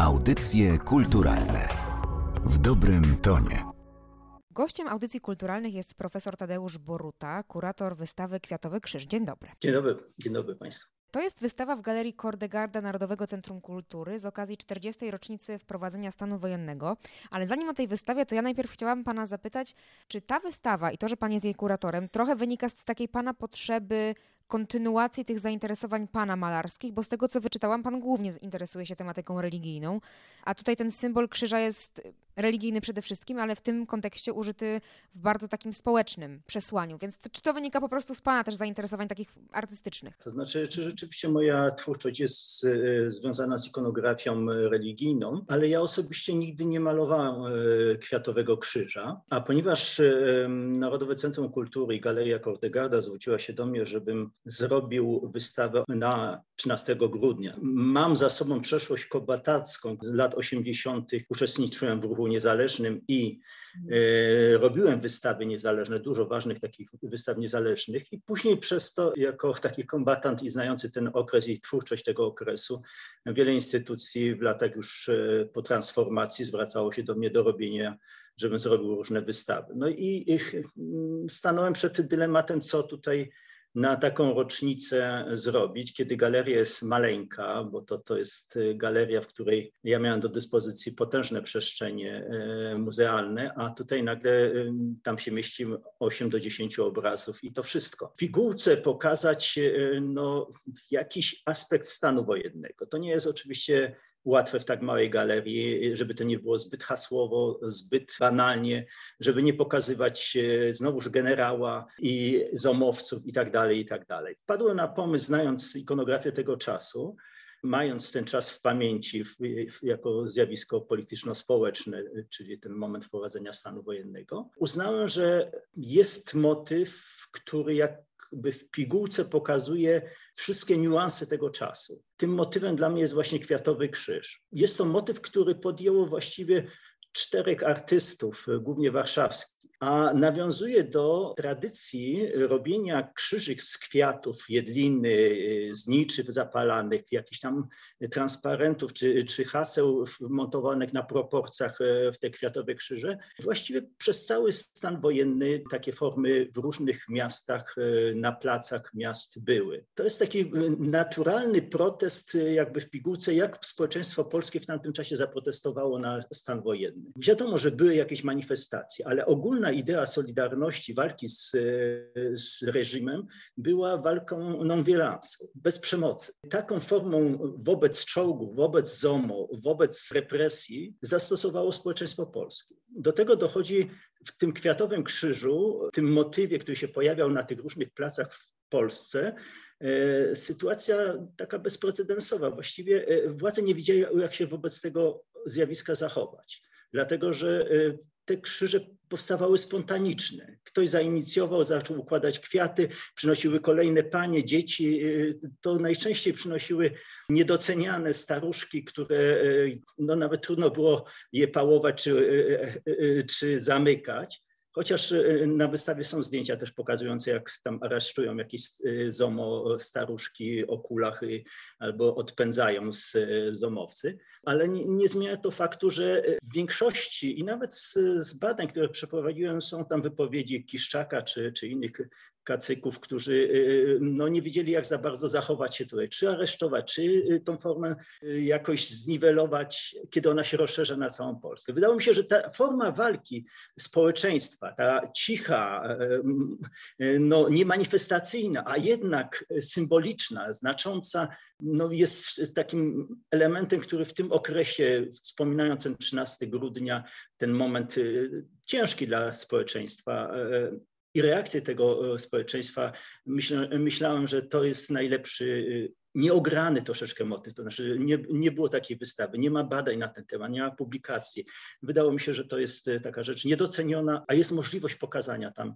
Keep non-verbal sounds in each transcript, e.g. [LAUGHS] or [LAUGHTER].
Audycje kulturalne w dobrym tonie. Gościem audycji kulturalnych jest profesor Tadeusz Boruta, kurator wystawy Kwiatowy Krzyż. Dzień dobry. Dzień dobry, dzień dobry Państwu. To jest wystawa w Galerii Kordegarda Narodowego Centrum Kultury z okazji 40. rocznicy wprowadzenia stanu wojennego. Ale zanim o tej wystawie, to ja najpierw chciałabym Pana zapytać, czy ta wystawa i to, że Pan jest jej kuratorem, trochę wynika z takiej Pana potrzeby kontynuacji tych zainteresowań Pana malarskich, bo z tego, co wyczytałam, Pan głównie interesuje się tematyką religijną, a tutaj ten symbol krzyża jest religijny przede wszystkim, ale w tym kontekście użyty w bardzo takim społecznym przesłaniu. Więc to, czy to wynika po prostu z Pana też zainteresowań takich artystycznych? To znaczy, czy rzeczywiście moja twórczość jest e, związana z ikonografią religijną, ale ja osobiście nigdy nie malowałem e, kwiatowego krzyża, a ponieważ e, Narodowe Centrum Kultury i Galeria Kordegarda zwróciła się do mnie, żebym zrobił wystawę na 13 grudnia. Mam za sobą przeszłość kobatacką. Z lat 80. uczestniczyłem w ruchu niezależnym i e, robiłem wystawy niezależne, dużo ważnych takich wystaw niezależnych i później przez to jako taki kombatant i znający ten okres i twórczość tego okresu, wiele instytucji w latach już e, po transformacji zwracało się do mnie do robienia, żebym zrobił różne wystawy. No i, i stanąłem przed dylematem, co tutaj na taką rocznicę zrobić, kiedy galeria jest maleńka, bo to, to jest y, galeria, w której ja miałem do dyspozycji potężne przestrzenie y, muzealne, a tutaj nagle y, tam się mieści 8 do 10 obrazów i to wszystko. W figurce pokazać no, jakiś aspekt stanu wojennego. To nie jest oczywiście łatwe w tak małej galerii, żeby to nie było zbyt hasłowo, zbyt banalnie, żeby nie pokazywać znowuż generała i zomowców i tak dalej, i tak dalej. Wpadłem na pomysł, znając ikonografię tego czasu, mając ten czas w pamięci w, w, jako zjawisko polityczno-społeczne, czyli ten moment wprowadzenia stanu wojennego, uznałem, że jest motyw, który jak jakby w pigułce pokazuje wszystkie niuanse tego czasu. Tym motywem dla mnie jest właśnie Kwiatowy Krzyż. Jest to motyw, który podjęło właściwie czterech artystów, głównie warszawskich a nawiązuje do tradycji robienia krzyżyk z kwiatów, jedliny, zniczy zapalanych, jakichś tam transparentów czy, czy haseł montowanych na proporcjach e, w te kwiatowe krzyże. Właściwie przez cały stan wojenny takie formy w różnych miastach, e, na placach miast były. To jest taki naturalny protest jakby w pigułce, jak społeczeństwo polskie w tamtym czasie zaprotestowało na stan wojenny. Wiadomo, że były jakieś manifestacje, ale ogólna idea solidarności, walki z, z reżimem była walką non-violence, bez przemocy. Taką formą wobec czołgów, wobec ZOMO, wobec represji zastosowało społeczeństwo polskie. Do tego dochodzi w tym Kwiatowym Krzyżu, tym motywie, który się pojawiał na tych różnych placach w Polsce, e, sytuacja taka bezprecedensowa. Właściwie e, władze nie wiedziały, jak się wobec tego zjawiska zachować dlatego że e, te krzyże powstawały spontaniczne. Ktoś zainicjował, zaczął układać kwiaty, przynosiły kolejne panie, dzieci. E, to najczęściej przynosiły niedoceniane staruszki, które e, no, nawet trudno było je pałować czy, czy zamykać. Chociaż y, na wystawie są zdjęcia też pokazujące, jak tam aresztują jakieś y, zomo staruszki o kulach albo odpędzają z y, zomowcy, ale nie, nie zmienia to faktu, że w większości i nawet z, z badań, które przeprowadziłem, są tam wypowiedzi Kiszczaka czy, czy innych kacyków, którzy y, no, nie wiedzieli, jak za bardzo zachować się tutaj, czy aresztować, czy y, tą formę y, jakoś zniwelować, kiedy ona się rozszerza na całą Polskę. Wydało mi się, że ta forma walki społeczeństwa, ta cicha, no, niemanifestacyjna, a jednak symboliczna, znacząca, no, jest takim elementem, który w tym okresie, wspominając ten 13 grudnia, ten moment ciężki dla społeczeństwa, i reakcję tego e, społeczeństwa, myślałem, że to jest najlepszy, e, nieograny troszeczkę motyw, to znaczy nie, nie było takiej wystawy, nie ma badań na ten temat, nie ma publikacji. Wydało mi się, że to jest e, taka rzecz niedoceniona, a jest możliwość pokazania tam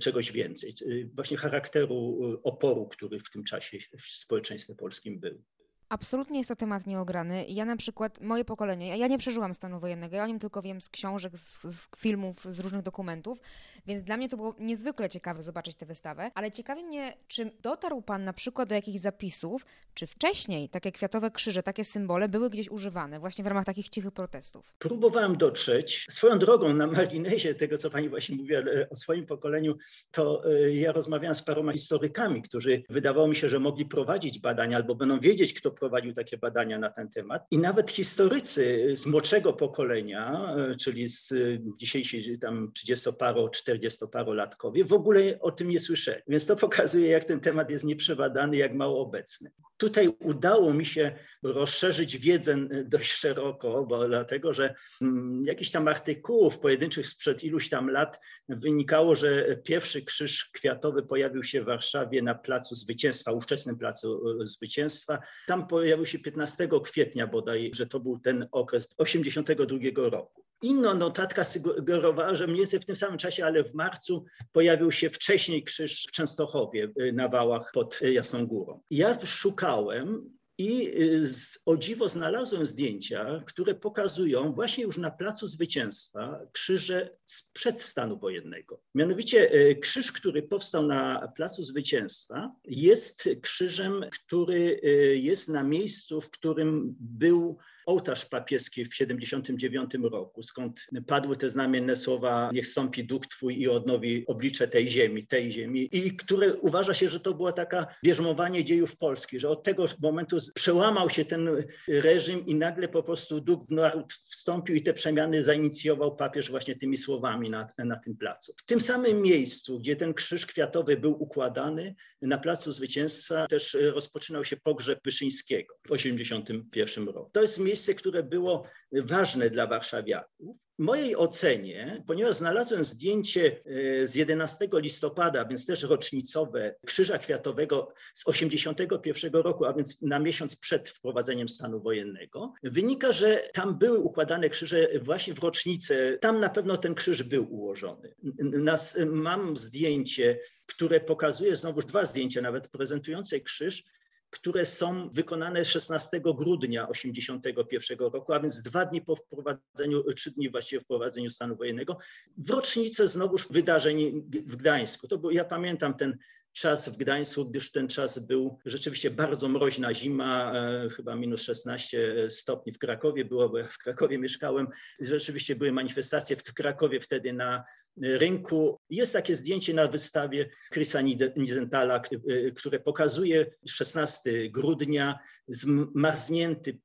czegoś więcej, właśnie charakteru oporu, który w tym czasie w społeczeństwie polskim był. Absolutnie jest to temat nieograny. Ja na przykład, moje pokolenie, ja nie przeżyłam stanu wojennego, ja o nim tylko wiem z książek, z, z filmów, z różnych dokumentów, więc dla mnie to było niezwykle ciekawe zobaczyć tę wystawę, ale ciekawi mnie, czy dotarł Pan na przykład do jakichś zapisów, czy wcześniej takie kwiatowe krzyże, takie symbole były gdzieś używane właśnie w ramach takich cichych protestów? Próbowałem dotrzeć. Swoją drogą na marginesie tego, co Pani właśnie mówiła o swoim pokoleniu, to e, ja rozmawiałem z paroma historykami, którzy wydawało mi się, że mogli prowadzić badania albo będą wiedzieć, kto prowadził takie badania na ten temat. I nawet historycy z młodszego pokolenia, e, czyli z dzisiejsi tam 30-paro, 40-parolatkowie, w ogóle o tym nie słyszeli. Więc to pokazuje, jak ten temat jest nieprzebadany, jak mało obecny. Tutaj udało mi się rozszerzyć wiedzę e, dość szeroko, bo dlatego, że mm, jakichś tam artykułów pojedynczych sprzed iluś tam lat wynikało, że pierwszy krzyż kwiatowy pojawił się w Warszawie na Placu Zwycięstwa, ówczesnym Placu e, Zwycięstwa. Tam pojawił się 15 kwietnia bodaj, że to był ten okres 82 roku. Inna notatka sugerowała, że mniej więcej w tym samym czasie, ale w marcu pojawił się wcześniej krzyż w Częstochowie y, na wałach pod y, Jasną Górą. Ja szukałem i y, o dziwo znalazłem zdjęcia, które pokazują właśnie już na Placu Zwycięstwa krzyże sprzed stanu wojennego. Mianowicie krzyż, który powstał na Placu Zwycięstwa, jest krzyżem, który jest na miejscu, w którym był ołtarz papieski w 79 roku, skąd padły te znamienne słowa niech stąpi duch Twój i odnowi oblicze tej ziemi, tej ziemi i które uważa się, że to była taka bierzmowanie dziejów Polski, że od tego momentu przełamał się ten reżim i nagle po prostu duch w naród wstąpił i te przemiany zainicjował papież właśnie tymi słowami na, na tym placu. W tym samym miejscu, gdzie ten krzyż kwiatowy był układany, na Placu Zwycięstwa też rozpoczynał się pogrzeb Wyszyńskiego w 81 roku. To jest miejsce, miejsce, które było ważne dla warszawiaków. W mojej ocenie, ponieważ znalazłem zdjęcie e, z 11 listopada, więc też rocznicowe Krzyża Kwiatowego z 81 roku, a więc na miesiąc przed wprowadzeniem stanu wojennego, wynika, że tam były układane krzyże właśnie w rocznicę. Tam na pewno ten krzyż był ułożony. Nas, mam zdjęcie, które pokazuje, znowuż dwa zdjęcia nawet prezentujące krzyż, które są wykonane 16 grudnia 1981 roku, a więc dwa dni po wprowadzeniu, trzy dni właściwie wprowadzeniu stanu wojennego, w rocznicę znowuż wydarzeń w Gdańsku. To był, ja pamiętam ten czas w Gdańsku, gdyż ten czas był rzeczywiście bardzo mroźna zima, e, chyba minus 16 stopni w Krakowie było, bo w Krakowie mieszkałem. Rzeczywiście były manifestacje w Krakowie wtedy na rynku. Jest takie zdjęcie na wystawie Chrisa Nizentala, e, które pokazuje 16 grudnia zmarznięty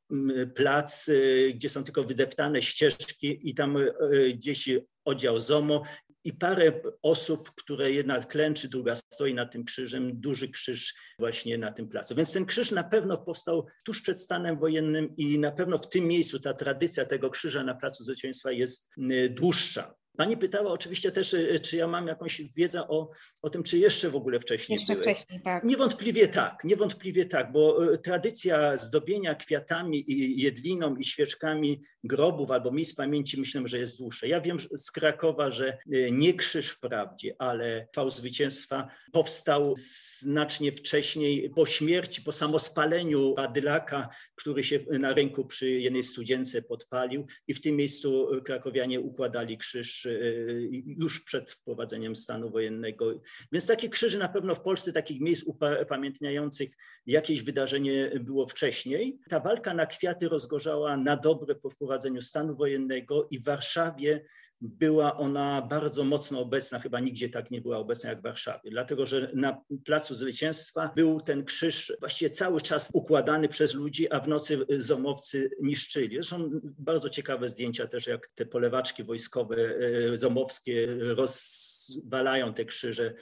plac, e, gdzie są tylko wydeptane ścieżki i tam gdzieś oddział ZOMO i parę osób, które jedna klęczy, druga stoi nad tym krzyżem, duży krzyż właśnie na tym placu. Więc ten krzyż na pewno powstał tuż przed stanem wojennym i na pewno w tym miejscu ta tradycja tego krzyża na placu zwycięstwa jest y, dłuższa. Pani pytała oczywiście też, y, czy ja mam jakąś wiedzę o, o tym, czy jeszcze w ogóle wcześniej Jeszcze były. wcześniej, tak. Niewątpliwie tak, niewątpliwie tak, bo y, tradycja zdobienia kwiatami i jedliną i świeczkami grobów albo miejsc pamięci myślę, że jest dłuższa. Ja wiem z Krakowa, że nie krzyż wprawdzie, ale fał zwycięstwa powstał znacznie wcześniej, po śmierci, po samospaleniu Adylaka, który się na rynku przy jednej studience podpalił i w tym miejscu krakowianie układali krzyż Już przed wprowadzeniem stanu wojennego. Więc takie krzyże na pewno w Polsce, takich miejsc upamiętniających jakieś wydarzenie było wcześniej. Ta walka na kwiaty rozgorzała na dobre po wprowadzeniu stanu wojennego i w Warszawie była ona bardzo mocno obecna, chyba nigdzie tak nie była obecna jak w Warszawie, dlatego że na Placu Zwycięstwa był ten krzyż właściwie cały czas układany przez ludzi, a w nocy zomowcy niszczyli. Zresztą bardzo ciekawe zdjęcia też, jak te polewaczki wojskowe e, zomowskie rozwalają te krzyże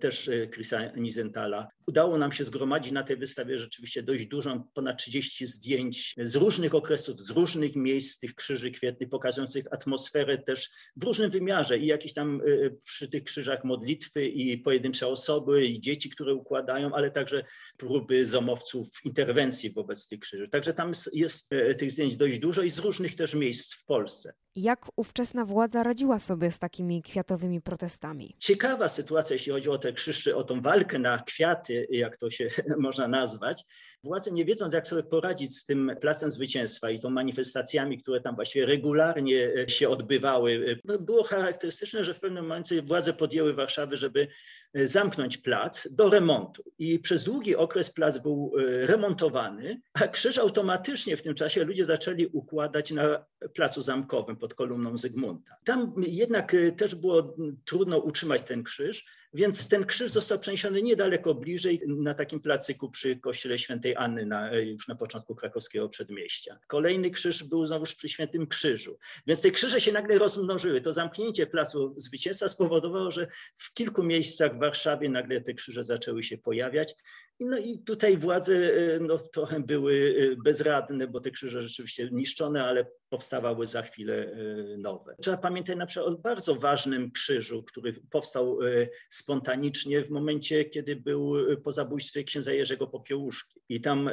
też e, Chrisa Nizentala. Udało nam się zgromadzić na tej wystawie rzeczywiście dość dużą, ponad 30 zdjęć z różnych okresów, z różnych miejsc tych krzyży kwietnych, pokazujących atmosferę też w różnym wymiarze i jakieś tam e, przy tych krzyżach modlitwy i pojedyncze osoby i dzieci, które układają, ale także próby zomowców interwencji wobec tych krzyży. Także tam jest e, tych zdjęć dość dużo i z różnych też miejsc w Polsce. Jak ówczesna władza radziła sobie z takimi kwiatowymi protestami? Ciekawa sytuacja, jeśli chodzi o te krzyże, o tą walkę na kwiaty, jak to się [LAUGHS] można nazwać. Władze nie wiedząc, jak sobie poradzić z tym Placem Zwycięstwa i tą manifestacjami, które tam właściwie regularnie e, się odbywały, e, było charakterystyczne, że w pewnym momencie władze podjęły Warszawy, żeby e, zamknąć plac do remontu. I przez długi okres plac był remontowany, a krzyż automatycznie w tym czasie ludzie zaczęli układać na placu zamkowym pod kolumną Zygmunta. Tam jednak też było trudno utrzymać ten krzyż, więc ten krzyż został przeniesiony niedaleko bliżej, na takim placyku przy kościele świętej Anny, na, e, już na początku krakowskiego przedmieścia. Kolejny krzyż był znowuż przy Świętym Krzyżu. Więc te krzyże się nagle rozmnożyły. To zamknięcie Placu Zwycięstwa spowodowało, że w kilku miejscach w Warszawie nagle te krzyże zaczęły się pojawiać. No i tutaj władze e, no, trochę [LAUGHS] były e, bezradne, bo te krzyże rzeczywiście niszczone, ale powstawały za chwilę e, nowe. Trzeba pamiętać na przykład o bardzo ważnym krzyżu, który powstał spontanicznie w momencie, kiedy był po zabójstwie księdza Jerzego Popiełuszki. I tam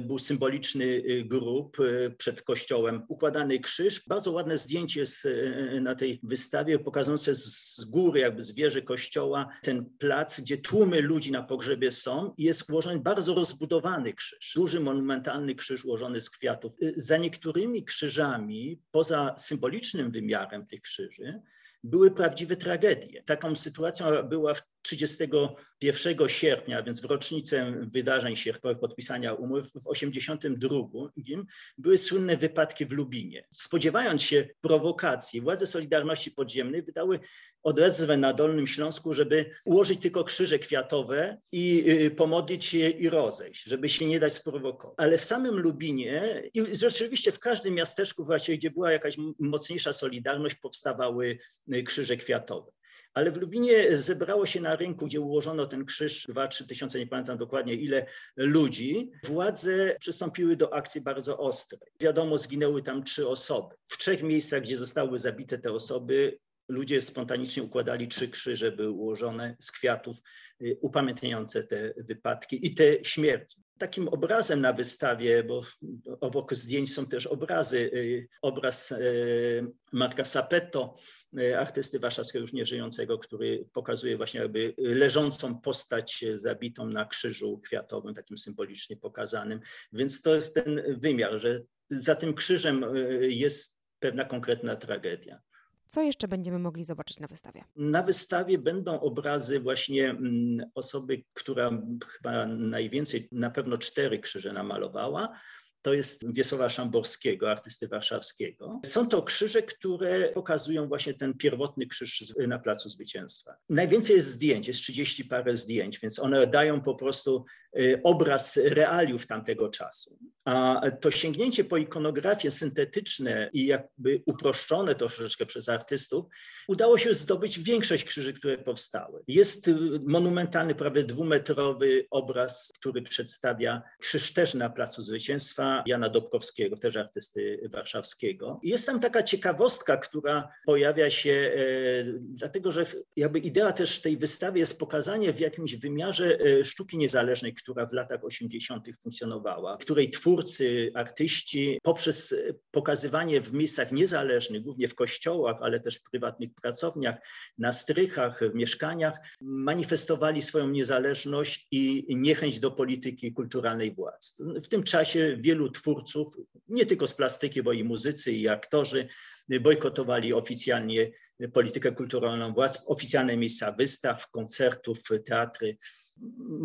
był symboliczny grób przed kościołem, układany krzyż. Bardzo ładne zdjęcie jest na tej wystawie, pokazujące z góry, jakby z wieży kościoła, ten plac, gdzie tłumy ludzi na pogrzebie są i jest jest bardzo rozbudowany krzyż, duży monumentalny krzyż ułożony z kwiatów. Y, za niektórymi krzyżami, poza symbolicznym wymiarem tych krzyży, były prawdziwe tragedie. Taką sytuacją była w 31 sierpnia, więc w rocznicę wydarzeń sierpniowych podpisania umów w 82 były słynne wypadki w Lubinie. Spodziewając się prowokacji, władze Solidarności Podziemnej wydały odezwę na Dolnym Śląsku, żeby ułożyć tylko krzyże kwiatowe i y, pomodlić się i rozejść, żeby się nie dać sprowokować. Ale w samym Lubinie i rzeczywiście w każdym miasteczku właśnie, gdzie była jakaś mocniejsza solidarność, powstawały y, krzyże kwiatowe ale w Lubinie zebrało się na rynku, gdzie ułożono ten krzyż, 2-3 tysiące, nie pamiętam dokładnie ile ludzi. Władze przystąpiły do akcji bardzo ostrej. Wiadomo, zginęły tam trzy osoby. W trzech miejscach, gdzie zostały zabite te osoby, ludzie spontanicznie układali trzy krzyże, były ułożone z kwiatów y, upamiętniające te wypadki i te śmierci. Takim obrazem na wystawie, bo obok zdjęć są też obrazy, y, obraz y, Marka Sapetto, artysty warszawskiego już nieżyjącego, który pokazuje właśnie jakby leżącą postać zabitą na krzyżu kwiatowym, takim symbolicznie pokazanym. Więc to jest ten wymiar, że za tym krzyżem jest pewna konkretna tragedia. Co jeszcze będziemy mogli zobaczyć na wystawie? Na wystawie będą obrazy właśnie mm, osoby, która chyba najwięcej, na pewno cztery krzyże namalowała to jest Wiesława Szamborskiego, artysty warszawskiego. Są to krzyże, które pokazują właśnie ten pierwotny krzyż na Placu Zwycięstwa. Najwięcej jest zdjęć, jest 30 parę zdjęć, więc one dają po prostu y, obraz realiów tamtego czasu. A to sięgnięcie po ikonografię syntetyczne i jakby uproszczone troszeczkę przez artystów, udało się zdobyć większość krzyży, które powstały. Jest y, monumentalny, prawie dwumetrowy obraz, który przedstawia krzyż też na Placu Zwycięstwa, Jana Dobkowskiego, też artysty warszawskiego. Jest tam taka ciekawostka, która pojawia się, e, dlatego że jakby idea też tej wystawy jest pokazanie w jakimś wymiarze e, sztuki niezależnej, która w latach 80. funkcjonowała, której twórcy, artyści poprzez pokazywanie w miejscach niezależnych, głównie w kościołach, ale też w prywatnych pracowniach, na strychach, w mieszkaniach, manifestowali swoją niezależność i niechęć do polityki kulturalnej władz. W tym czasie wielu twórców, nie tylko z plastyki, bo i muzycy, i aktorzy bojkotowali oficjalnie politykę kulturalną władz, oficjalne miejsca wystaw, koncertów, teatry.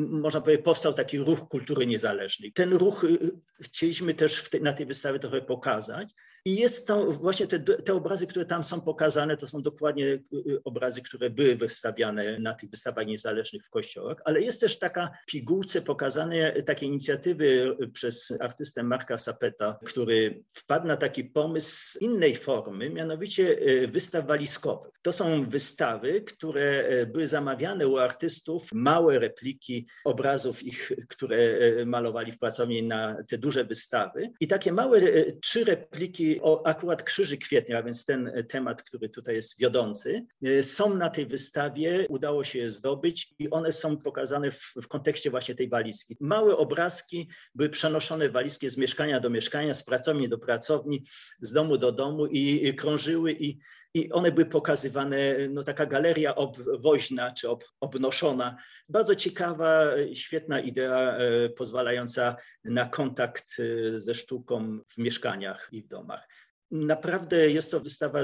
Można powiedzieć, powstał taki ruch kultury niezależnej. Ten ruch y, chcieliśmy też na tej wystawie trochę pokazać, i jest to właśnie te, te, obrazy, które tam są pokazane, to są dokładnie y, y, obrazy, które były wystawiane na tych wystawach niezależnych w kościołach, ale jest też taka pigułce pokazane takie inicjatywy przez artystę Marka Sapeta, który wpadł na taki pomysł innej formy, mianowicie y, wystaw walizkowych. To są wystawy, które były zamawiane u artystów, małe repliki obrazów ich, które malowali w pracowni na te duże wystawy. I takie małe trzy repliki o akurat Krzyży Kwietnia, a więc ten temat, który tutaj jest wiodący, y, są na tej wystawie, udało się je zdobyć i one są pokazane w, w kontekście właśnie tej walizki. Małe obrazki były przenoszone walizki z mieszkania do mieszkania, z pracowni do pracowni, z domu do domu i krążyły i, i one były pokazywane, no taka galeria obwoźna czy ob, obnoszona. Bardzo ciekawa, świetna idea, e, pozwalająca na kontakt e, ze sztuką w mieszkaniach i w domach. Naprawdę jest to wystawa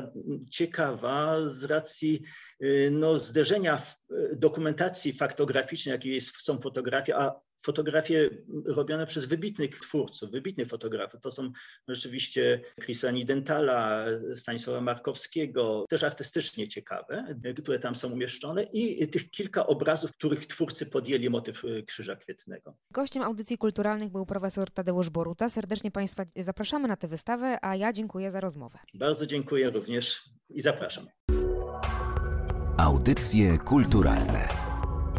ciekawa z racji y, no, zderzenia dokumentacji faktograficznej, jakiej są fotografie, a fotografie robione przez wybitnych twórców, wybitnych fotografów. To są rzeczywiście Chrisa Nidentala, Stanisława Markowskiego, też artystycznie ciekawe, które tam są umieszczone i tych kilka obrazów, których twórcy podjęli motyw y, Krzyża Kwietnego. Gościem audycji kulturalnych był profesor Tadeusz Boruta. Serdecznie Państwa zapraszamy na tę wystawę, a ja dziękuję za rozmowę. Bardzo dziękuję również i zapraszam. Audycje kulturalne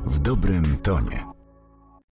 w dobrym tonie.